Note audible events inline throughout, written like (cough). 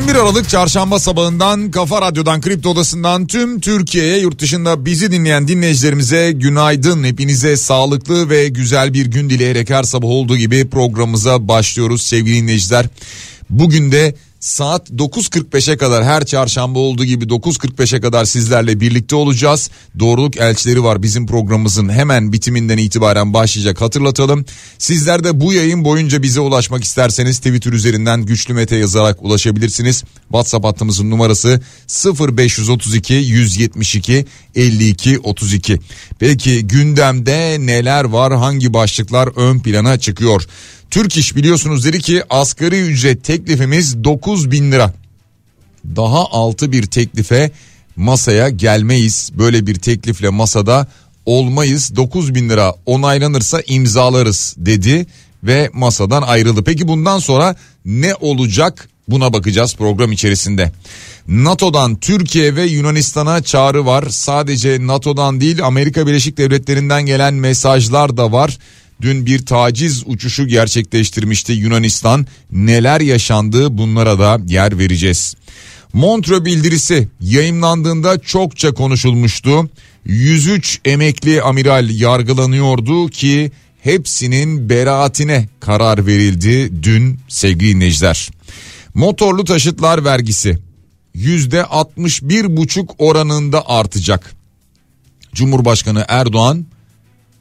21 Aralık çarşamba sabahından Kafa Radyo'dan Kripto Odası'ndan tüm Türkiye'ye yurt dışında bizi dinleyen dinleyicilerimize günaydın. Hepinize sağlıklı ve güzel bir gün dileyerek her sabah olduğu gibi programımıza başlıyoruz sevgili dinleyiciler. Bugün de saat 9.45'e kadar her çarşamba olduğu gibi 9.45'e kadar sizlerle birlikte olacağız. Doğruluk elçileri var bizim programımızın hemen bitiminden itibaren başlayacak hatırlatalım. Sizler de bu yayın boyunca bize ulaşmak isterseniz Twitter üzerinden güçlü mete yazarak ulaşabilirsiniz. WhatsApp hattımızın numarası 0532 172 52 32. Peki gündemde neler var hangi başlıklar ön plana çıkıyor? Türk İş biliyorsunuz dedi ki asgari ücret teklifimiz 9 bin lira. Daha altı bir teklife masaya gelmeyiz. Böyle bir teklifle masada olmayız. 9 bin lira onaylanırsa imzalarız dedi ve masadan ayrıldı. Peki bundan sonra ne olacak buna bakacağız program içerisinde. NATO'dan Türkiye ve Yunanistan'a çağrı var. Sadece NATO'dan değil Amerika Birleşik Devletleri'nden gelen mesajlar da var. Dün bir taciz uçuşu gerçekleştirmişti Yunanistan. Neler yaşandı bunlara da yer vereceğiz. Montreux bildirisi yayınlandığında çokça konuşulmuştu. 103 emekli amiral yargılanıyordu ki hepsinin beraatine karar verildi dün sevgili dinleyiciler. Motorlu taşıtlar vergisi %61,5 oranında artacak. Cumhurbaşkanı Erdoğan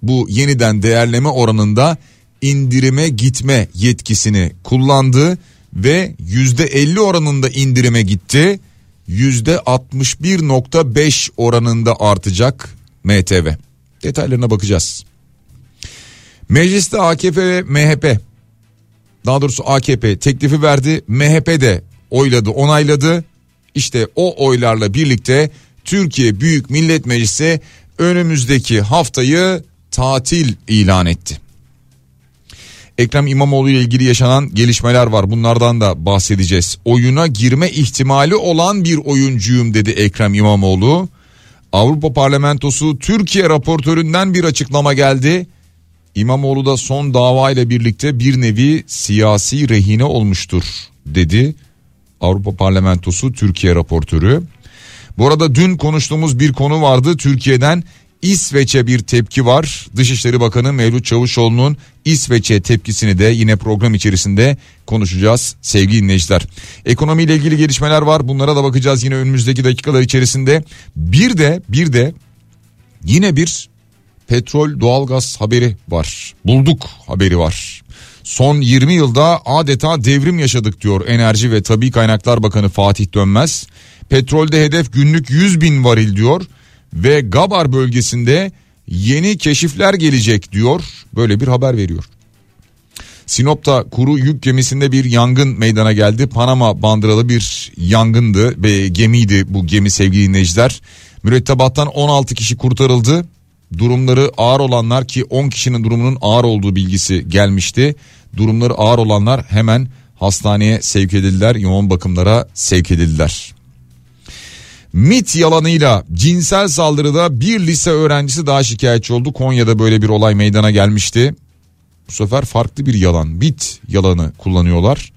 bu yeniden değerleme oranında indirime gitme yetkisini kullandı ve yüzde 50 oranında indirime gitti. Yüzde 61.5 oranında artacak MTV. Detaylarına bakacağız. Mecliste AKP ve MHP daha doğrusu AKP teklifi verdi. MHP de oyladı, onayladı. İşte o oylarla birlikte Türkiye Büyük Millet Meclisi önümüzdeki haftayı tatil ilan etti. Ekrem İmamoğlu ile ilgili yaşanan gelişmeler var. Bunlardan da bahsedeceğiz. Oyuna girme ihtimali olan bir oyuncuyum dedi Ekrem İmamoğlu. Avrupa Parlamentosu Türkiye raportöründen bir açıklama geldi. İmamoğlu da son dava ile birlikte bir nevi siyasi rehine olmuştur dedi. Avrupa Parlamentosu Türkiye raportörü. Bu arada dün konuştuğumuz bir konu vardı. Türkiye'den İsveç'e bir tepki var. Dışişleri Bakanı Mevlüt Çavuşoğlu'nun İsveç'e tepkisini de yine program içerisinde konuşacağız sevgili dinleyiciler. Ekonomiyle ilgili gelişmeler var. Bunlara da bakacağız yine önümüzdeki dakikalar içerisinde. Bir de bir de yine bir petrol doğalgaz haberi var. Bulduk haberi var. Son 20 yılda adeta devrim yaşadık diyor Enerji ve Tabi Kaynaklar Bakanı Fatih Dönmez. Petrolde hedef günlük 100 bin varil diyor ve Gabar bölgesinde yeni keşifler gelecek diyor. Böyle bir haber veriyor. Sinop'ta kuru yük gemisinde bir yangın meydana geldi. Panama bandıralı bir yangındı ve gemiydi bu gemi sevgili dinleyiciler. Mürettebattan 16 kişi kurtarıldı. Durumları ağır olanlar ki 10 kişinin durumunun ağır olduğu bilgisi gelmişti. Durumları ağır olanlar hemen hastaneye sevk edildiler, yoğun bakımlara sevk edildiler. MIT yalanıyla cinsel saldırıda bir lise öğrencisi daha şikayetçi oldu. Konya'da böyle bir olay meydana gelmişti. Bu sefer farklı bir yalan MIT yalanı kullanıyorlar.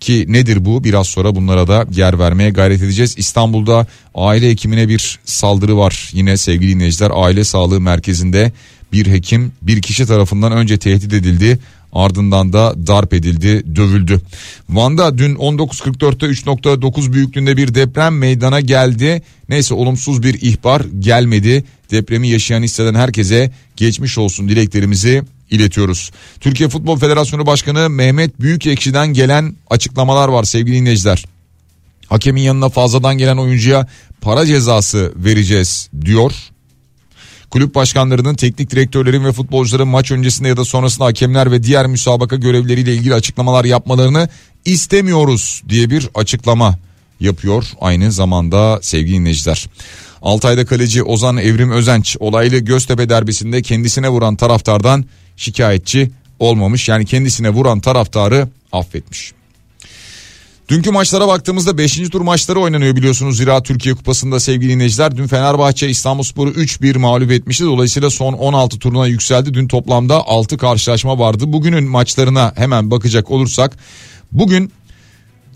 Ki nedir bu biraz sonra bunlara da yer vermeye gayret edeceğiz. İstanbul'da aile hekimine bir saldırı var. Yine sevgili dinleyiciler aile sağlığı merkezinde bir hekim bir kişi tarafından önce tehdit edildi ardından da darp edildi, dövüldü. Van'da dün 19.44'te 3.9 büyüklüğünde bir deprem meydana geldi. Neyse olumsuz bir ihbar gelmedi. Depremi yaşayan hisseden herkese geçmiş olsun dileklerimizi iletiyoruz. Türkiye Futbol Federasyonu Başkanı Mehmet Büyükekşi'den gelen açıklamalar var sevgili dinleyiciler. Hakemin yanına fazladan gelen oyuncuya para cezası vereceğiz diyor kulüp başkanlarının, teknik direktörlerin ve futbolcuların maç öncesinde ya da sonrasında hakemler ve diğer müsabaka görevleriyle ilgili açıklamalar yapmalarını istemiyoruz diye bir açıklama yapıyor aynı zamanda sevgili dinleyiciler. Altay'da kaleci Ozan Evrim Özenç olaylı Göztepe derbisinde kendisine vuran taraftardan şikayetçi olmamış. Yani kendisine vuran taraftarı affetmiş. Dünkü maçlara baktığımızda 5. tur maçları oynanıyor biliyorsunuz Zira Türkiye Kupası'nda sevgili dinleyiciler. Dün Fenerbahçe İstanbulspor'u 3-1 mağlup etmişti. Dolayısıyla son 16 turuna yükseldi. Dün toplamda 6 karşılaşma vardı. Bugünün maçlarına hemen bakacak olursak bugün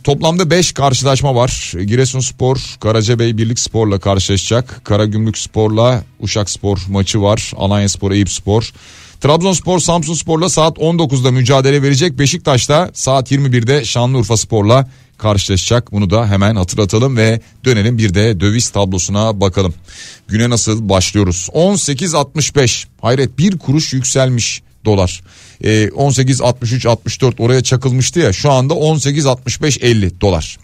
Toplamda 5 karşılaşma var. Giresunspor Karacabey Birlik Spor'la karşılaşacak. Karagümrük Spor'la Uşak Spor maçı var. Alanya Spor, Eyüp Spor. Trabzonspor Samsun Spor'la saat 19'da mücadele verecek. Beşiktaş'ta saat 21'de Şanlıurfa Spor'la karşılaşacak. Bunu da hemen hatırlatalım ve dönelim bir de döviz tablosuna bakalım. Güne nasıl başlıyoruz? 18.65 hayret bir kuruş yükselmiş dolar. E, 18 63 64 oraya çakılmıştı ya şu anda 18 65 50 dolar.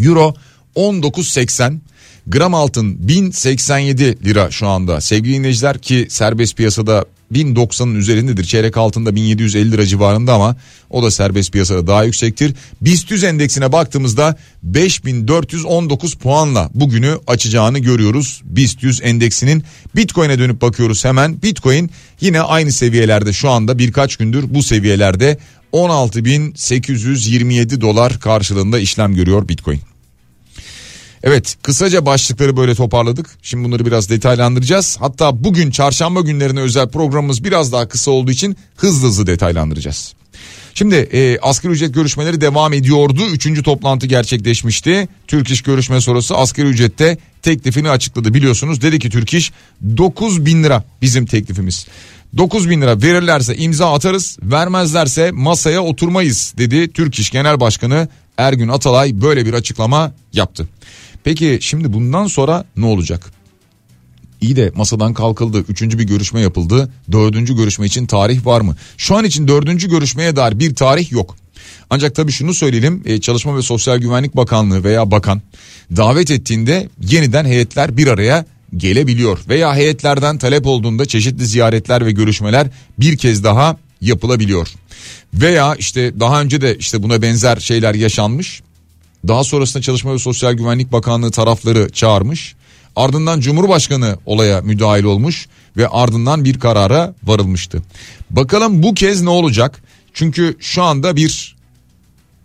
Euro 19.80 gram altın 1087 lira şu anda sevgili dinleyiciler ki serbest piyasada 1090'ın üzerindedir. Çeyrek altında 1750 lira civarında ama o da serbest piyasada daha yüksektir. BIST endeksine baktığımızda 5419 puanla bugünü açacağını görüyoruz. BIST endeksinin Bitcoin'e dönüp bakıyoruz hemen. Bitcoin yine aynı seviyelerde şu anda birkaç gündür bu seviyelerde 16.827 dolar karşılığında işlem görüyor Bitcoin. Evet kısaca başlıkları böyle toparladık. Şimdi bunları biraz detaylandıracağız. Hatta bugün çarşamba günlerine özel programımız biraz daha kısa olduğu için hızlı hızlı detaylandıracağız. Şimdi e, asgari ücret görüşmeleri devam ediyordu. Üçüncü toplantı gerçekleşmişti. Türk İş görüşme sonrası asgari ücrette teklifini açıkladı biliyorsunuz. Dedi ki Türk İş 9 bin lira bizim teklifimiz. 9 bin lira verirlerse imza atarız vermezlerse masaya oturmayız dedi Türk İş Genel Başkanı Ergün Atalay böyle bir açıklama yaptı. Peki şimdi bundan sonra ne olacak? İyi de masadan kalkıldı. Üçüncü bir görüşme yapıldı. Dördüncü görüşme için tarih var mı? Şu an için dördüncü görüşmeye dair bir tarih yok. Ancak tabii şunu söyleyelim e, Çalışma ve Sosyal Güvenlik Bakanlığı veya bakan davet ettiğinde yeniden heyetler bir araya gelebiliyor. Veya heyetlerden talep olduğunda çeşitli ziyaretler ve görüşmeler bir kez daha yapılabiliyor. Veya işte daha önce de işte buna benzer şeyler yaşanmış. Daha sonrasında Çalışma ve Sosyal Güvenlik Bakanlığı tarafları çağırmış. Ardından Cumhurbaşkanı olaya müdahil olmuş ve ardından bir karara varılmıştı. Bakalım bu kez ne olacak? Çünkü şu anda bir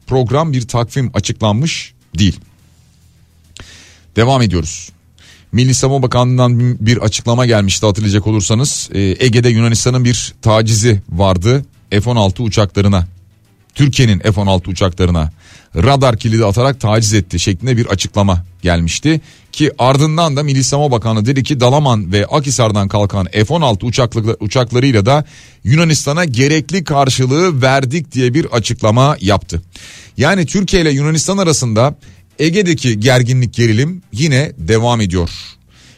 program bir takvim açıklanmış değil. Devam ediyoruz. Milli Savunma Bakanlığı'ndan bir açıklama gelmişti hatırlayacak olursanız. Ee, Ege'de Yunanistan'ın bir tacizi vardı F-16 uçaklarına. Türkiye'nin F-16 uçaklarına radar kilidi atarak taciz etti şeklinde bir açıklama gelmişti. Ki ardından da Milli Savunma Bakanı dedi ki Dalaman ve Akisar'dan kalkan F-16 uçaklı, uçaklarıyla da Yunanistan'a gerekli karşılığı verdik diye bir açıklama yaptı. Yani Türkiye ile Yunanistan arasında Ege'deki gerginlik gerilim yine devam ediyor.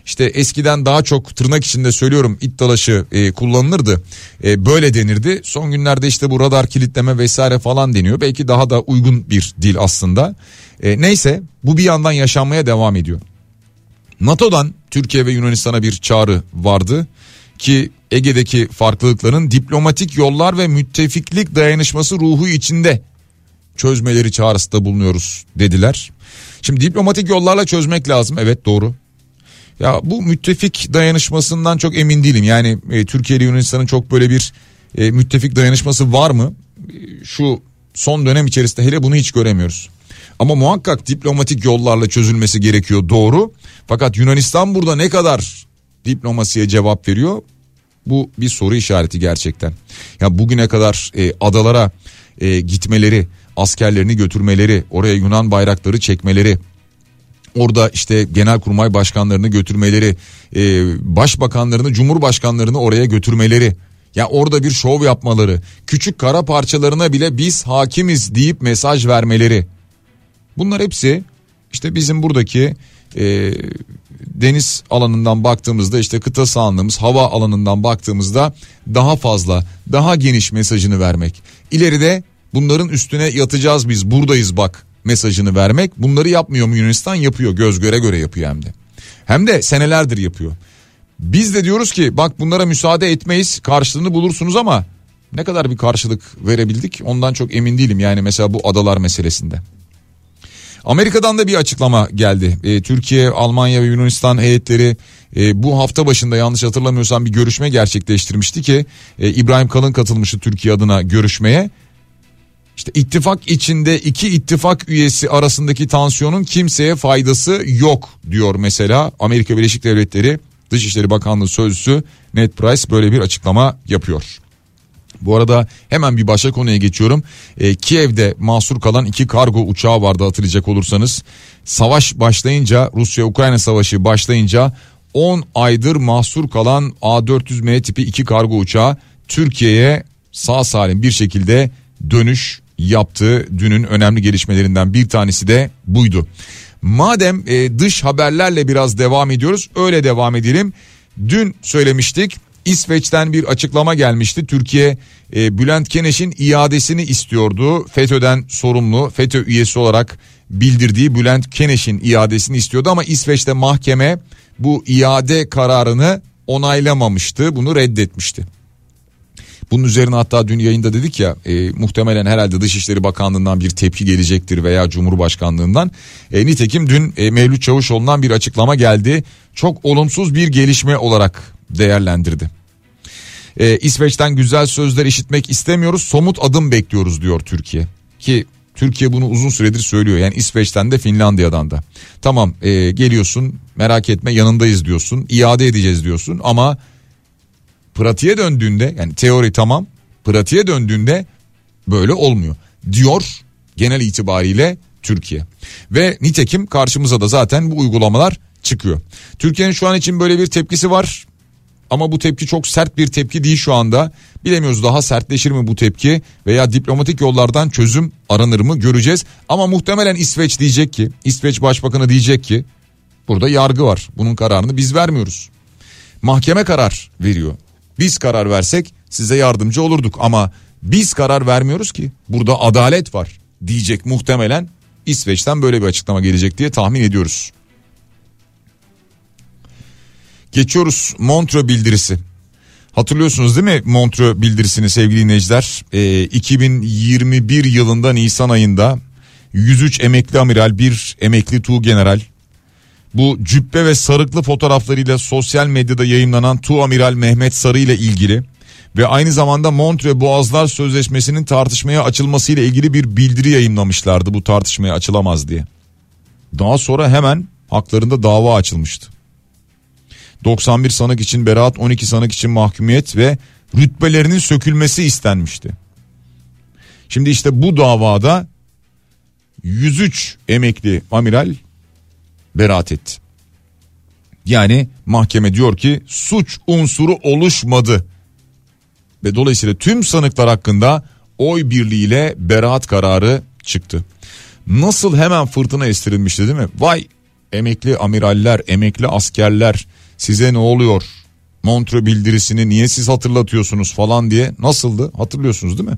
İşte eskiden daha çok tırnak içinde söylüyorum it dalaşı e, kullanılırdı. E, böyle denirdi. Son günlerde işte bu radar kilitleme vesaire falan deniyor. Belki daha da uygun bir dil aslında. E, neyse bu bir yandan yaşanmaya devam ediyor. NATO'dan Türkiye ve Yunanistan'a bir çağrı vardı ki Ege'deki farklılıkların diplomatik yollar ve müttefiklik dayanışması ruhu içinde çözmeleri çağrısında bulunuyoruz dediler. Şimdi diplomatik yollarla çözmek lazım evet doğru ya bu müttefik dayanışmasından çok emin değilim. Yani e, Türkiye ile Yunanistan'ın çok böyle bir e, müttefik dayanışması var mı? E, şu son dönem içerisinde hele bunu hiç göremiyoruz. Ama muhakkak diplomatik yollarla çözülmesi gerekiyor doğru. Fakat Yunanistan burada ne kadar diplomasiye cevap veriyor? Bu bir soru işareti gerçekten. Ya bugüne kadar e, adalara e, gitmeleri, askerlerini götürmeleri, oraya Yunan bayrakları çekmeleri, orada işte genel kurmay başkanlarını götürmeleri, e, başbakanlarını, cumhurbaşkanlarını oraya götürmeleri, ya orada bir şov yapmaları, küçük kara parçalarına bile biz hakimiz deyip mesaj vermeleri. Bunlar hepsi işte bizim buradaki e, deniz alanından baktığımızda işte kıta sahanlığımız hava alanından baktığımızda daha fazla daha geniş mesajını vermek. İleride bunların üstüne yatacağız biz buradayız bak mesajını vermek. Bunları yapmıyor mu Yunanistan? Yapıyor göz göre göre yapıyor hem de. Hem de senelerdir yapıyor. Biz de diyoruz ki bak bunlara müsaade etmeyiz karşılığını bulursunuz ama Ne kadar bir karşılık verebildik ondan çok emin değilim yani mesela bu adalar meselesinde. Amerika'dan da bir açıklama geldi. E, Türkiye, Almanya ve Yunanistan heyetleri e, bu hafta başında yanlış hatırlamıyorsam bir görüşme gerçekleştirmişti ki e, İbrahim Kalın katılmıştı Türkiye adına görüşmeye. İşte ittifak içinde iki ittifak üyesi arasındaki tansiyonun kimseye faydası yok diyor mesela Amerika Birleşik Devletleri Dışişleri Bakanlığı Sözcüsü Ned Price böyle bir açıklama yapıyor. Bu arada hemen bir başka konuya geçiyorum. E, Kiev'de mahsur kalan iki kargo uçağı vardı hatırlayacak olursanız. Savaş başlayınca Rusya-Ukrayna savaşı başlayınca 10 aydır mahsur kalan A400M tipi iki kargo uçağı Türkiye'ye sağ salim bir şekilde dönüş yaptı. Dünün önemli gelişmelerinden bir tanesi de buydu. Madem e, dış haberlerle biraz devam ediyoruz öyle devam edelim. Dün söylemiştik İsveç'ten bir açıklama gelmişti. Türkiye e, Bülent Keneş'in iadesini istiyordu. FETÖ'den sorumlu FETÖ üyesi olarak bildirdiği Bülent Keneş'in iadesini istiyordu ama İsveç'te mahkeme bu iade kararını onaylamamıştı. Bunu reddetmişti. Bunun üzerine hatta dün yayında dedik ya e, muhtemelen herhalde Dışişleri Bakanlığı'ndan bir tepki gelecektir veya Cumhurbaşkanlığı'ndan. E, nitekim dün e, Mevlüt Çavuşoğlu'ndan bir açıklama geldi. Çok olumsuz bir gelişme olarak değerlendirdi. E, İsveç'ten güzel sözler işitmek istemiyoruz somut adım bekliyoruz diyor Türkiye. Ki Türkiye bunu uzun süredir söylüyor yani İsveç'ten de Finlandiya'dan da. Tamam e, geliyorsun merak etme yanındayız diyorsun iade edeceğiz diyorsun ama pratiğe döndüğünde yani teori tamam pratiğe döndüğünde böyle olmuyor diyor genel itibariyle Türkiye. Ve nitekim karşımıza da zaten bu uygulamalar çıkıyor. Türkiye'nin şu an için böyle bir tepkisi var. Ama bu tepki çok sert bir tepki değil şu anda. Bilemiyoruz daha sertleşir mi bu tepki veya diplomatik yollardan çözüm aranır mı göreceğiz. Ama muhtemelen İsveç diyecek ki, İsveç Başbakanı diyecek ki burada yargı var. Bunun kararını biz vermiyoruz. Mahkeme karar veriyor. Biz karar versek size yardımcı olurduk ama biz karar vermiyoruz ki. Burada adalet var diyecek muhtemelen İsveç'ten böyle bir açıklama gelecek diye tahmin ediyoruz. Geçiyoruz Montreux bildirisi. Hatırlıyorsunuz değil mi Montreux bildirisini sevgili dinleyiciler? Ee, 2021 yılında Nisan ayında 103 emekli amiral bir emekli tuğ general bu cübbe ve sarıklı fotoğraflarıyla sosyal medyada yayınlanan Tu Amiral Mehmet Sarı ile ilgili ve aynı zamanda Montre Boğazlar Sözleşmesi'nin tartışmaya açılmasıyla ilgili bir bildiri yayınlamışlardı bu tartışmaya açılamaz diye. Daha sonra hemen haklarında dava açılmıştı. 91 sanık için beraat 12 sanık için mahkumiyet ve rütbelerinin sökülmesi istenmişti. Şimdi işte bu davada 103 emekli amiral beraat etti. Yani mahkeme diyor ki suç unsuru oluşmadı. Ve dolayısıyla tüm sanıklar hakkında oy birliğiyle beraat kararı çıktı. Nasıl hemen fırtına estirilmişti değil mi? Vay emekli amiraller, emekli askerler size ne oluyor? Montre bildirisini niye siz hatırlatıyorsunuz falan diye nasıldı hatırlıyorsunuz değil mi?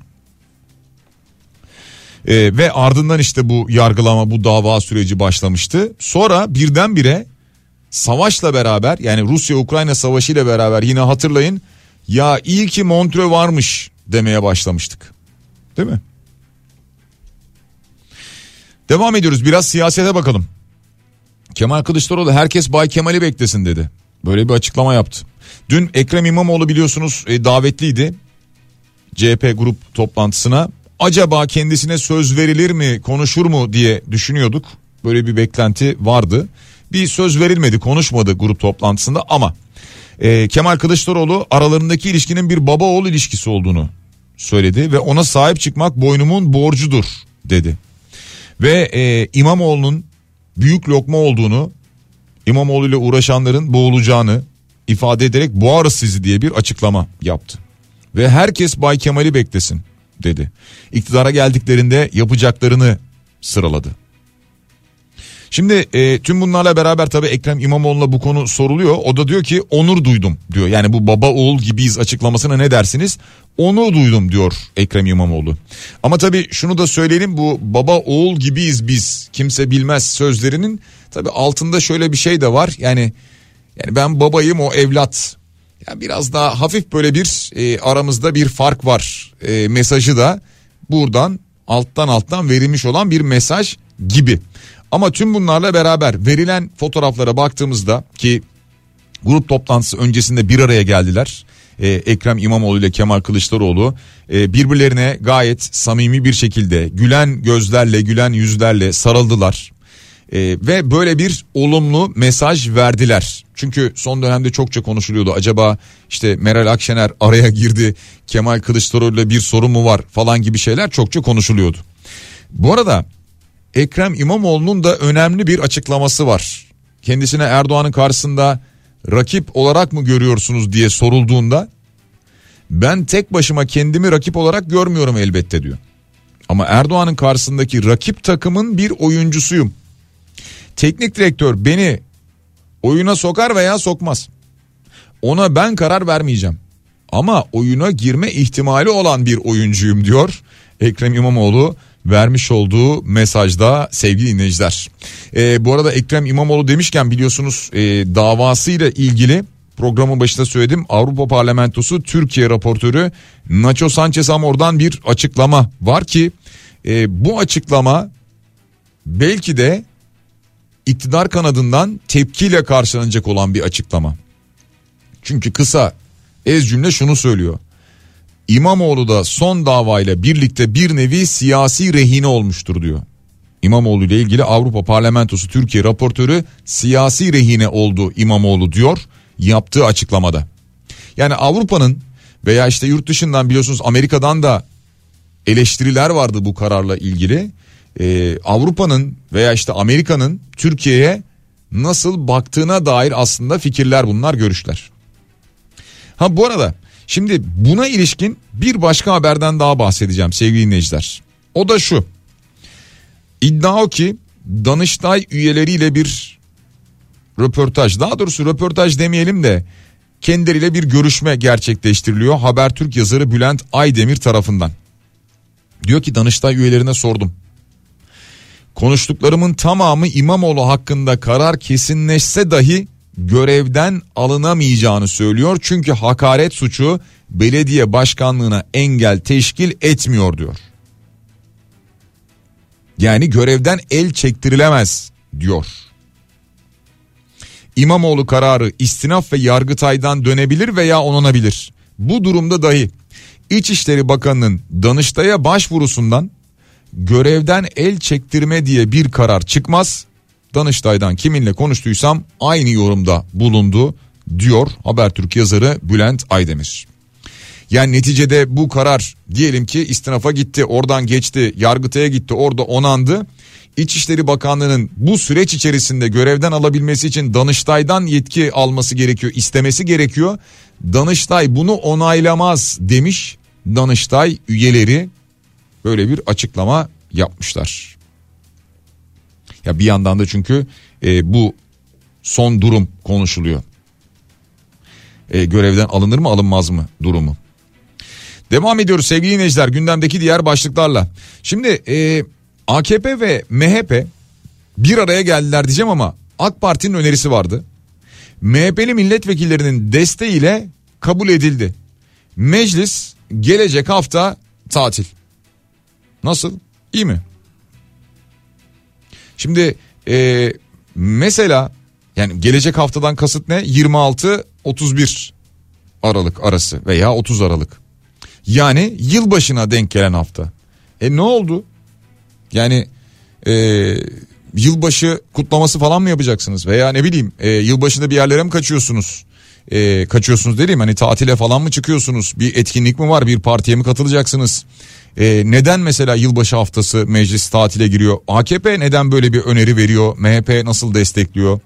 Ee, ve ardından işte bu yargılama bu dava süreci başlamıştı. Sonra birdenbire savaşla beraber yani Rusya-Ukrayna savaşı ile beraber yine hatırlayın ya iyi ki Montreux varmış demeye başlamıştık. Değil mi? Devam ediyoruz biraz siyasete bakalım. Kemal Kılıçdaroğlu herkes Bay Kemal'i beklesin dedi. Böyle bir açıklama yaptı. Dün Ekrem İmamoğlu biliyorsunuz e, davetliydi. CHP grup toplantısına acaba kendisine söz verilir mi konuşur mu diye düşünüyorduk. Böyle bir beklenti vardı. Bir söz verilmedi konuşmadı grup toplantısında ama e, Kemal Kılıçdaroğlu aralarındaki ilişkinin bir baba oğul ilişkisi olduğunu söyledi ve ona sahip çıkmak boynumun borcudur dedi. Ve e, İmamoğlu'nun büyük lokma olduğunu İmamoğlu ile uğraşanların boğulacağını ifade ederek boğarız sizi diye bir açıklama yaptı. Ve herkes Bay Kemal'i beklesin dedi. İktidara geldiklerinde yapacaklarını sıraladı. Şimdi e, tüm bunlarla beraber tabii Ekrem İmamoğlu'na bu konu soruluyor. O da diyor ki onur duydum diyor. Yani bu baba oğul gibiyiz açıklamasına ne dersiniz? Onur duydum diyor Ekrem İmamoğlu. Ama tabii şunu da söyleyelim bu baba oğul gibiyiz biz kimse bilmez sözlerinin tabii altında şöyle bir şey de var. Yani yani ben babayım o evlat Ya biraz daha hafif böyle bir e, aramızda bir fark var e, mesajı da buradan alttan alttan verilmiş olan bir mesaj gibi. Ama tüm bunlarla beraber verilen fotoğraflara baktığımızda ki grup toplantısı öncesinde bir araya geldiler. Ee, Ekrem İmamoğlu ile Kemal Kılıçdaroğlu e, birbirlerine gayet samimi bir şekilde gülen gözlerle gülen yüzlerle sarıldılar. E, ve böyle bir olumlu mesaj verdiler. Çünkü son dönemde çokça konuşuluyordu. Acaba işte Meral Akşener araya girdi. Kemal Kılıçdaroğlu ile bir sorun mu var falan gibi şeyler çokça konuşuluyordu. Bu arada Ekrem İmamoğlu'nun da önemli bir açıklaması var. Kendisine Erdoğan'ın karşısında rakip olarak mı görüyorsunuz diye sorulduğunda ben tek başıma kendimi rakip olarak görmüyorum elbette diyor. Ama Erdoğan'ın karşısındaki rakip takımın bir oyuncusuyum. Teknik direktör beni oyuna sokar veya sokmaz. Ona ben karar vermeyeceğim. Ama oyuna girme ihtimali olan bir oyuncuyum diyor Ekrem İmamoğlu vermiş olduğu mesajda sevgili dinleyiciler. Ee, bu arada Ekrem İmamoğlu demişken biliyorsunuz e, davasıyla ilgili programın başında söyledim Avrupa Parlamentosu Türkiye raportörü Nacho Sanchez Amor'dan bir açıklama var ki e, bu açıklama belki de iktidar kanadından tepkiyle karşılanacak olan bir açıklama. Çünkü kısa ez cümle şunu söylüyor. İmamoğlu da son davayla birlikte bir nevi siyasi rehine olmuştur diyor. İmamoğlu ile ilgili Avrupa Parlamentosu Türkiye raportörü siyasi rehine oldu İmamoğlu diyor yaptığı açıklamada. Yani Avrupa'nın veya işte yurt dışından biliyorsunuz Amerika'dan da eleştiriler vardı bu kararla ilgili. Ee, Avrupa'nın veya işte Amerika'nın Türkiye'ye nasıl baktığına dair aslında fikirler bunlar görüşler. Ha bu arada Şimdi buna ilişkin bir başka haberden daha bahsedeceğim sevgili dinleyiciler. O da şu. İddia o ki Danıştay üyeleriyle bir röportaj daha doğrusu röportaj demeyelim de kendileriyle bir görüşme gerçekleştiriliyor. Habertürk yazarı Bülent Aydemir tarafından. Diyor ki Danıştay üyelerine sordum. Konuştuklarımın tamamı İmamoğlu hakkında karar kesinleşse dahi görevden alınamayacağını söylüyor. Çünkü hakaret suçu belediye başkanlığına engel teşkil etmiyor diyor. Yani görevden el çektirilemez diyor. İmamoğlu kararı istinaf ve yargıtaydan dönebilir veya onanabilir. Bu durumda dahi İçişleri Bakanı'nın Danıştay'a başvurusundan görevden el çektirme diye bir karar çıkmaz. Danıştay'dan kiminle konuştuysam aynı yorumda bulundu diyor Habertürk yazarı Bülent Aydemir. Yani neticede bu karar diyelim ki istinafa gitti oradan geçti yargıtaya gitti orada onandı. İçişleri Bakanlığı'nın bu süreç içerisinde görevden alabilmesi için Danıştay'dan yetki alması gerekiyor istemesi gerekiyor. Danıştay bunu onaylamaz demiş Danıştay üyeleri böyle bir açıklama yapmışlar. Ya bir yandan da çünkü e, bu son durum konuşuluyor. E, görevden alınır mı alınmaz mı durumu. Devam ediyoruz sevgili dinleyiciler gündemdeki diğer başlıklarla. Şimdi e, AKP ve MHP bir araya geldiler diyeceğim ama AK Parti'nin önerisi vardı. MHP'li milletvekillerinin desteğiyle kabul edildi. Meclis gelecek hafta tatil. Nasıl? İyi mi? Şimdi e, mesela yani gelecek haftadan kasıt ne? 26-31 Aralık arası veya 30 Aralık. Yani yılbaşına denk gelen hafta. E ne oldu? Yani e, yılbaşı kutlaması falan mı yapacaksınız? Veya ne bileyim e, yılbaşında bir yerlere mi kaçıyorsunuz? E, kaçıyorsunuz dediğim hani tatile falan mı çıkıyorsunuz? Bir etkinlik mi var? Bir partiye mi katılacaksınız? E, neden mesela yılbaşı haftası meclis tatile giriyor? AKP neden böyle bir öneri veriyor? MHP nasıl destekliyor?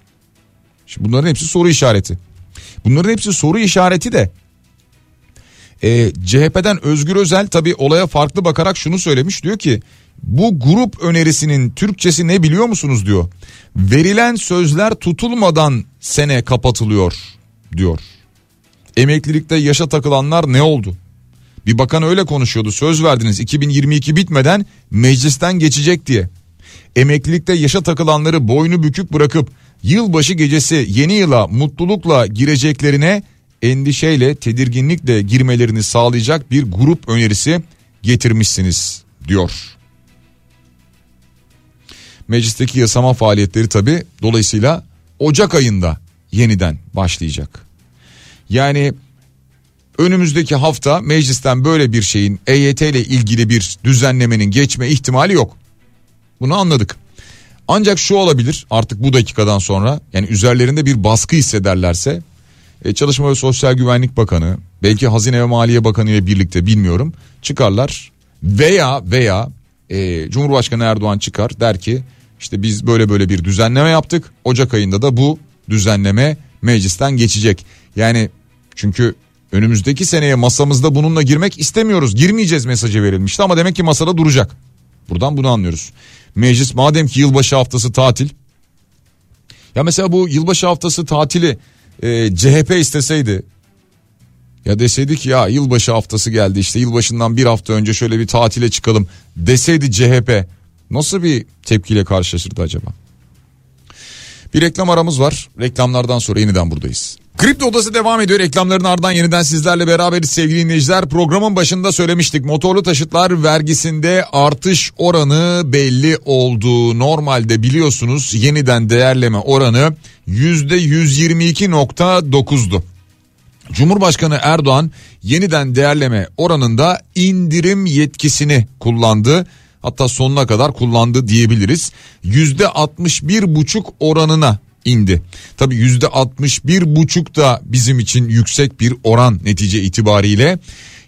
Şimdi bunların hepsi soru işareti. Bunların hepsi soru işareti de e, CHP'den Özgür Özel tabi olaya farklı bakarak şunu söylemiş diyor ki bu grup önerisinin Türkçesi ne biliyor musunuz diyor. Verilen sözler tutulmadan sene kapatılıyor diyor. Emeklilikte yaşa takılanlar ne oldu? Bir bakan öyle konuşuyordu söz verdiniz 2022 bitmeden meclisten geçecek diye. Emeklilikte yaşa takılanları boynu bükük bırakıp yılbaşı gecesi yeni yıla mutlulukla gireceklerine endişeyle tedirginlikle girmelerini sağlayacak bir grup önerisi getirmişsiniz diyor. Meclisteki yasama faaliyetleri tabi dolayısıyla Ocak ayında yeniden başlayacak. Yani önümüzdeki hafta meclisten böyle bir şeyin EYT ile ilgili bir düzenlemenin geçme ihtimali yok. Bunu anladık. Ancak şu olabilir artık bu dakikadan sonra yani üzerlerinde bir baskı hissederlerse e, Çalışma ve Sosyal Güvenlik Bakanı belki Hazine ve Maliye Bakanı ile birlikte bilmiyorum çıkarlar veya veya e, Cumhurbaşkanı Erdoğan çıkar der ki işte biz böyle böyle bir düzenleme yaptık Ocak ayında da bu düzenleme meclisten geçecek. Yani çünkü önümüzdeki seneye masamızda bununla girmek istemiyoruz girmeyeceğiz mesajı verilmişti ama demek ki masada duracak. Buradan bunu anlıyoruz. Meclis madem ki yılbaşı haftası tatil. Ya mesela bu yılbaşı haftası tatili e, CHP isteseydi ya deseydi ki ya yılbaşı haftası geldi işte yılbaşından bir hafta önce şöyle bir tatile çıkalım deseydi CHP nasıl bir tepkiyle karşılaşırdı acaba? Bir reklam aramız var. Reklamlardan sonra yeniden buradayız. Kripto Odası devam ediyor. Reklamların ardından yeniden sizlerle beraberiz sevgili dinleyiciler. Programın başında söylemiştik. Motorlu taşıtlar vergisinde artış oranı belli oldu. Normalde biliyorsunuz yeniden değerleme oranı %122.9'du. Cumhurbaşkanı Erdoğan yeniden değerleme oranında indirim yetkisini kullandı hatta sonuna kadar kullandı diyebiliriz. Yüzde 61 buçuk oranına indi. Tabi yüzde 61 buçuk da bizim için yüksek bir oran netice itibariyle.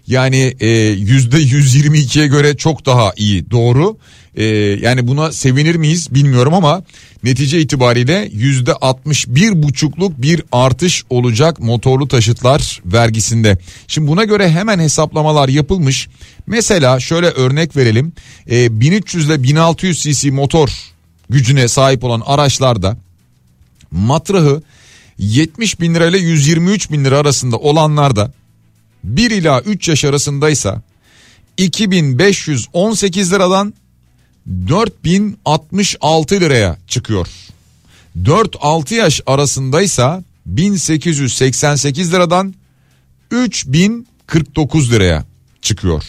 Yani e, yüzde 122'ye göre çok daha iyi doğru. E, yani buna sevinir miyiz bilmiyorum ama netice itibariyle yüzde 61 buçukluk bir artış olacak motorlu taşıtlar vergisinde. Şimdi buna göre hemen hesaplamalar yapılmış. Mesela şöyle örnek verelim. E, 1300 ile 1600 cc motor gücüne sahip olan araçlarda matrahı 70 bin lira ile 123 bin lira arasında olanlarda 1 ila 3 yaş arasındaysa 2518 liradan 4066 liraya çıkıyor. 4-6 yaş arasındaysa 1888 liradan 3049 liraya çıkıyor.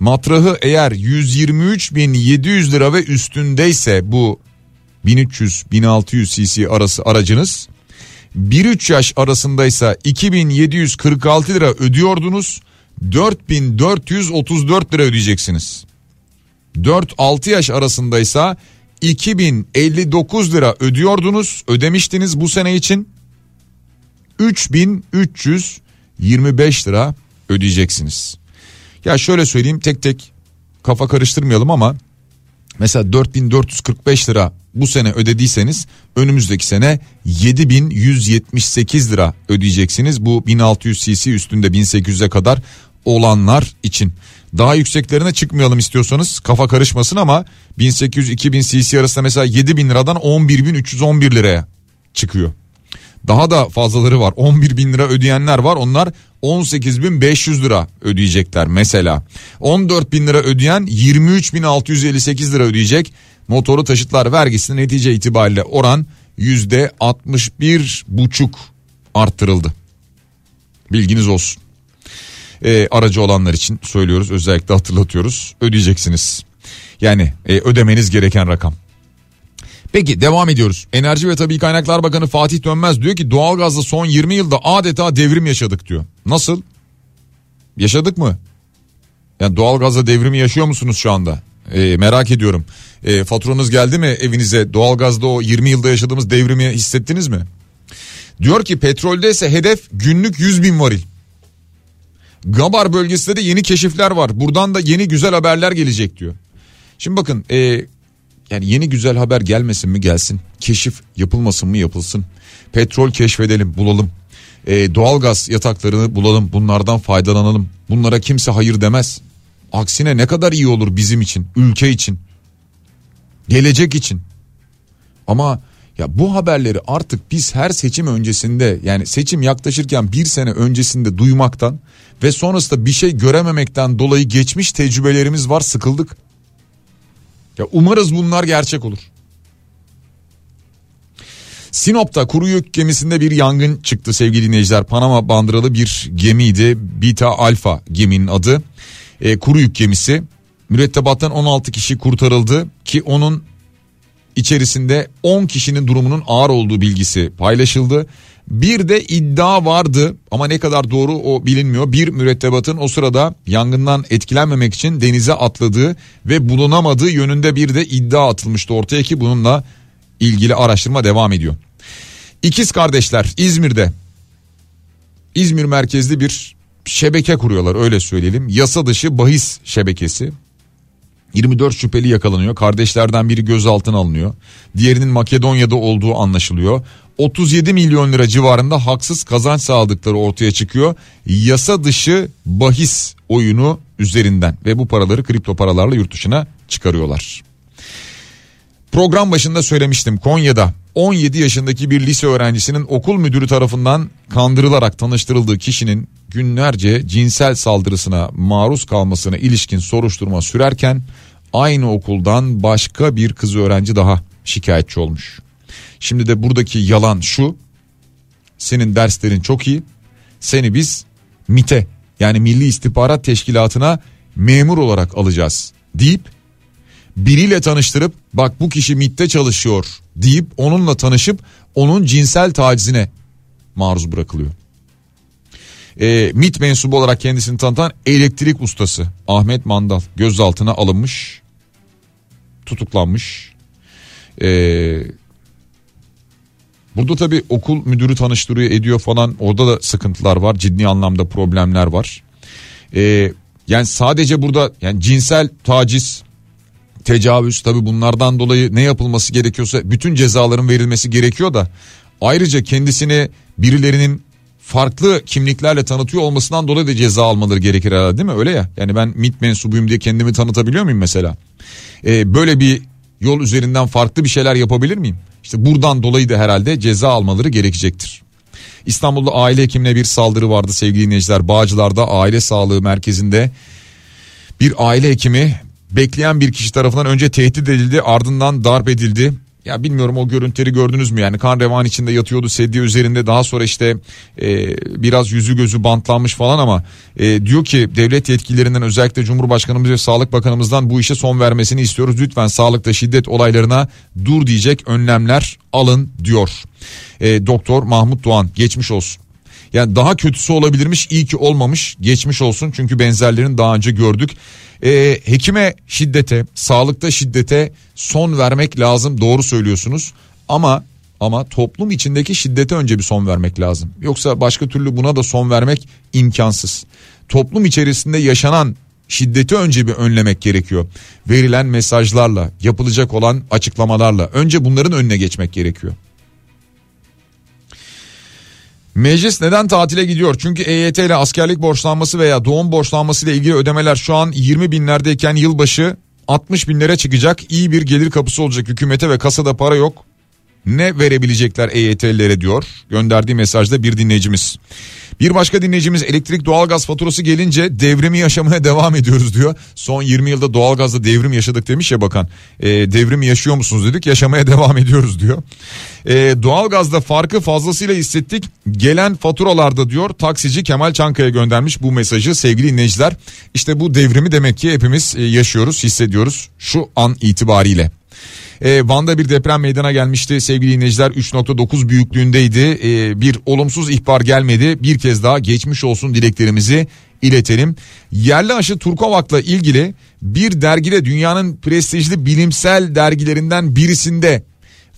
Matrahı eğer 123.700 lira ve üstündeyse bu 1300-1600 cc arası aracınız 1-3 yaş arasındaysa 2746 lira ödüyordunuz 4434 lira ödeyeceksiniz. 4-6 yaş arasındaysa 2059 lira ödüyordunuz ödemiştiniz bu sene için 3325 lira ödeyeceksiniz. Ya şöyle söyleyeyim tek tek kafa karıştırmayalım ama mesela 4445 lira bu sene ödediyseniz önümüzdeki sene 7178 lira ödeyeceksiniz. Bu 1600 cc üstünde 1800'e kadar olanlar için. Daha yükseklerine çıkmayalım istiyorsanız kafa karışmasın ama 1800-2000 cc arasında mesela 7000 liradan 11311 liraya çıkıyor. Daha da fazlaları var 11 bin lira ödeyenler var onlar 18.500 lira ödeyecekler mesela. 14 bin lira ödeyen 23.658 lira ödeyecek. Motoru taşıtlar vergisinin netice itibariyle oran yüzde 61 buçuk arttırıldı. Bilginiz olsun. Ee, aracı olanlar için söylüyoruz özellikle hatırlatıyoruz ödeyeceksiniz. Yani e, ödemeniz gereken rakam. Peki devam ediyoruz. Enerji ve Tabii Kaynaklar Bakanı Fatih Dönmez diyor ki doğalgazda son 20 yılda adeta devrim yaşadık diyor. Nasıl? Yaşadık mı? Yani doğalgazda devrimi yaşıyor musunuz şu anda? Ee, merak ediyorum. Ee, faturanız geldi mi evinize? Doğalgazda o 20 yılda yaşadığımız devrimi hissettiniz mi? Diyor ki petrolde ise hedef günlük 100 bin varil. Gabar bölgesinde de yeni keşifler var. Buradan da yeni güzel haberler gelecek diyor. Şimdi bakın e, yani yeni güzel haber gelmesin mi gelsin. Keşif yapılmasın mı yapılsın. Petrol keşfedelim bulalım. E, doğalgaz yataklarını bulalım bunlardan faydalanalım. Bunlara kimse hayır demez. Aksine ne kadar iyi olur bizim için, ülke için, gelecek için. Ama ya bu haberleri artık biz her seçim öncesinde yani seçim yaklaşırken bir sene öncesinde duymaktan ve sonrasında bir şey görememekten dolayı geçmiş tecrübelerimiz var sıkıldık. Ya umarız bunlar gerçek olur. Sinop'ta kuru yük gemisinde bir yangın çıktı sevgili dinleyiciler. Panama bandıralı bir gemiydi. Beta Alpha geminin adı. E, kuru yük gemisi. Mürettebattan 16 kişi kurtarıldı ki onun içerisinde 10 kişinin durumunun ağır olduğu bilgisi paylaşıldı. Bir de iddia vardı ama ne kadar doğru o bilinmiyor. Bir mürettebatın o sırada yangından etkilenmemek için denize atladığı ve bulunamadığı yönünde bir de iddia atılmıştı ortaya ki bununla ilgili araştırma devam ediyor. İkiz kardeşler İzmir'de İzmir merkezli bir şebeke kuruyorlar öyle söyleyelim. Yasa dışı bahis şebekesi. 24 şüpheli yakalanıyor. Kardeşlerden biri gözaltına alınıyor. Diğerinin Makedonya'da olduğu anlaşılıyor. 37 milyon lira civarında haksız kazanç sağladıkları ortaya çıkıyor. Yasa dışı bahis oyunu üzerinden ve bu paraları kripto paralarla yurt dışına çıkarıyorlar. Program başında söylemiştim Konya'da 17 yaşındaki bir lise öğrencisinin okul müdürü tarafından kandırılarak tanıştırıldığı kişinin günlerce cinsel saldırısına maruz kalmasına ilişkin soruşturma sürerken aynı okuldan başka bir kız öğrenci daha şikayetçi olmuş. Şimdi de buradaki yalan şu. Senin derslerin çok iyi. Seni biz MIT'e yani Milli İstihbarat Teşkilatı'na memur olarak alacağız deyip biriyle tanıştırıp bak bu kişi MIT'te çalışıyor deyip onunla tanışıp onun cinsel tacizine maruz bırakılıyor. E, MIT mensubu olarak kendisini tanıtan elektrik ustası Ahmet Mandal gözaltına alınmış tutuklanmış. Ee, burada tabi okul müdürü tanıştırıyor ediyor falan. Orada da sıkıntılar var. Ciddi anlamda problemler var. Ee, yani sadece burada yani cinsel taciz tecavüz tabi bunlardan dolayı ne yapılması gerekiyorsa bütün cezaların verilmesi gerekiyor da ayrıca kendisini birilerinin farklı kimliklerle tanıtıyor olmasından dolayı da ceza almaları gerekir herhalde değil mi? Öyle ya. Yani ben MIT mensubuyum diye kendimi tanıtabiliyor muyum mesela? Ee, böyle bir yol üzerinden farklı bir şeyler yapabilir miyim İşte buradan dolayı da herhalde ceza almaları gerekecektir. İstanbul'da aile hekimine bir saldırı vardı sevgili dinleyiciler. Bağcılar'da aile sağlığı merkezinde bir aile hekimi bekleyen bir kişi tarafından önce tehdit edildi ardından darp edildi. Ya bilmiyorum o görüntüleri gördünüz mü yani kan revan içinde yatıyordu sedye üzerinde daha sonra işte e, biraz yüzü gözü bantlanmış falan ama e, diyor ki devlet yetkililerinden özellikle Cumhurbaşkanımız ve Sağlık Bakanımızdan bu işe son vermesini istiyoruz. Lütfen sağlıkta şiddet olaylarına dur diyecek önlemler alın diyor. E, Doktor Mahmut Doğan geçmiş olsun. Yani daha kötüsü olabilirmiş iyi ki olmamış geçmiş olsun çünkü benzerlerini daha önce gördük. E, hekime şiddete, sağlıkta şiddete son vermek lazım doğru söylüyorsunuz. Ama ama toplum içindeki şiddete önce bir son vermek lazım. Yoksa başka türlü buna da son vermek imkansız. Toplum içerisinde yaşanan şiddeti önce bir önlemek gerekiyor. Verilen mesajlarla, yapılacak olan açıklamalarla önce bunların önüne geçmek gerekiyor. Meclis neden tatile gidiyor? Çünkü EYT ile askerlik borçlanması veya doğum borçlanması ile ilgili ödemeler şu an 20 binlerdeyken yılbaşı 60 binlere çıkacak. İyi bir gelir kapısı olacak hükümete ve kasada para yok. Ne verebilecekler EYT'lilere diyor gönderdiği mesajda bir dinleyicimiz. Bir başka dinleyicimiz elektrik doğalgaz faturası gelince devrimi yaşamaya (laughs) devam ediyoruz diyor. Son 20 yılda doğalgazda devrim yaşadık demiş ya bakan. E, devrim yaşıyor musunuz dedik yaşamaya (laughs) devam ediyoruz diyor. E, doğalgazda farkı fazlasıyla hissettik. Gelen faturalarda diyor taksici Kemal Çankaya göndermiş bu mesajı sevgili dinleyiciler. İşte bu devrimi demek ki hepimiz e, yaşıyoruz hissediyoruz şu an itibariyle. E, Van'da bir deprem meydana gelmişti sevgili dinleyiciler 3.9 büyüklüğündeydi. E, bir olumsuz ihbar gelmedi. Bir kez daha geçmiş olsun dileklerimizi iletelim. Yerli aşı Turkovak'la ilgili bir dergide dünyanın prestijli bilimsel dergilerinden birisinde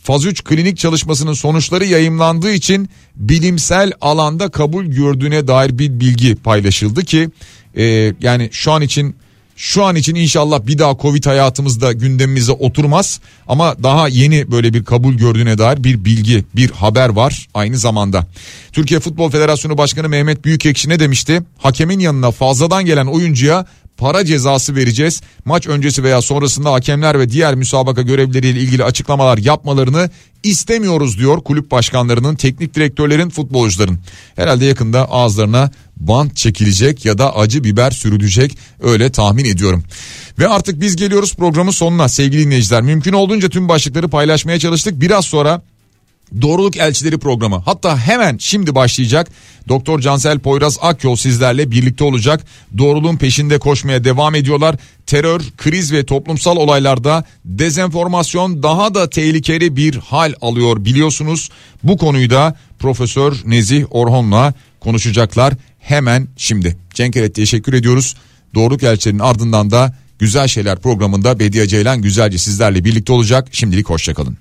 faz 3 klinik çalışmasının sonuçları yayımlandığı için bilimsel alanda kabul gördüğüne dair bir bilgi paylaşıldı ki e, yani şu an için şu an için inşallah bir daha Covid hayatımızda gündemimize oturmaz ama daha yeni böyle bir kabul gördüğüne dair bir bilgi, bir haber var aynı zamanda. Türkiye Futbol Federasyonu Başkanı Mehmet Büyükekşi ne demişti? Hakemin yanına fazladan gelen oyuncuya para cezası vereceğiz. Maç öncesi veya sonrasında hakemler ve diğer müsabaka görevleriyle ilgili açıklamalar yapmalarını istemiyoruz diyor kulüp başkanlarının, teknik direktörlerin, futbolcuların. Herhalde yakında ağızlarına bant çekilecek ya da acı biber sürülecek öyle tahmin ediyorum. Ve artık biz geliyoruz programın sonuna sevgili dinleyiciler. Mümkün olduğunca tüm başlıkları paylaşmaya çalıştık. Biraz sonra Doğruluk Elçileri programı hatta hemen şimdi başlayacak. Doktor Cansel Poyraz Akyol sizlerle birlikte olacak. Doğruluğun peşinde koşmaya devam ediyorlar. Terör, kriz ve toplumsal olaylarda dezenformasyon daha da tehlikeli bir hal alıyor biliyorsunuz. Bu konuyu da Profesör Nezih Orhon'la konuşacaklar hemen şimdi. Cenkeret teşekkür ediyoruz. Doğruluk Elçilerinin ardından da Güzel Şeyler programında Bediye Ceylan güzelce sizlerle birlikte olacak. Şimdilik hoşçakalın.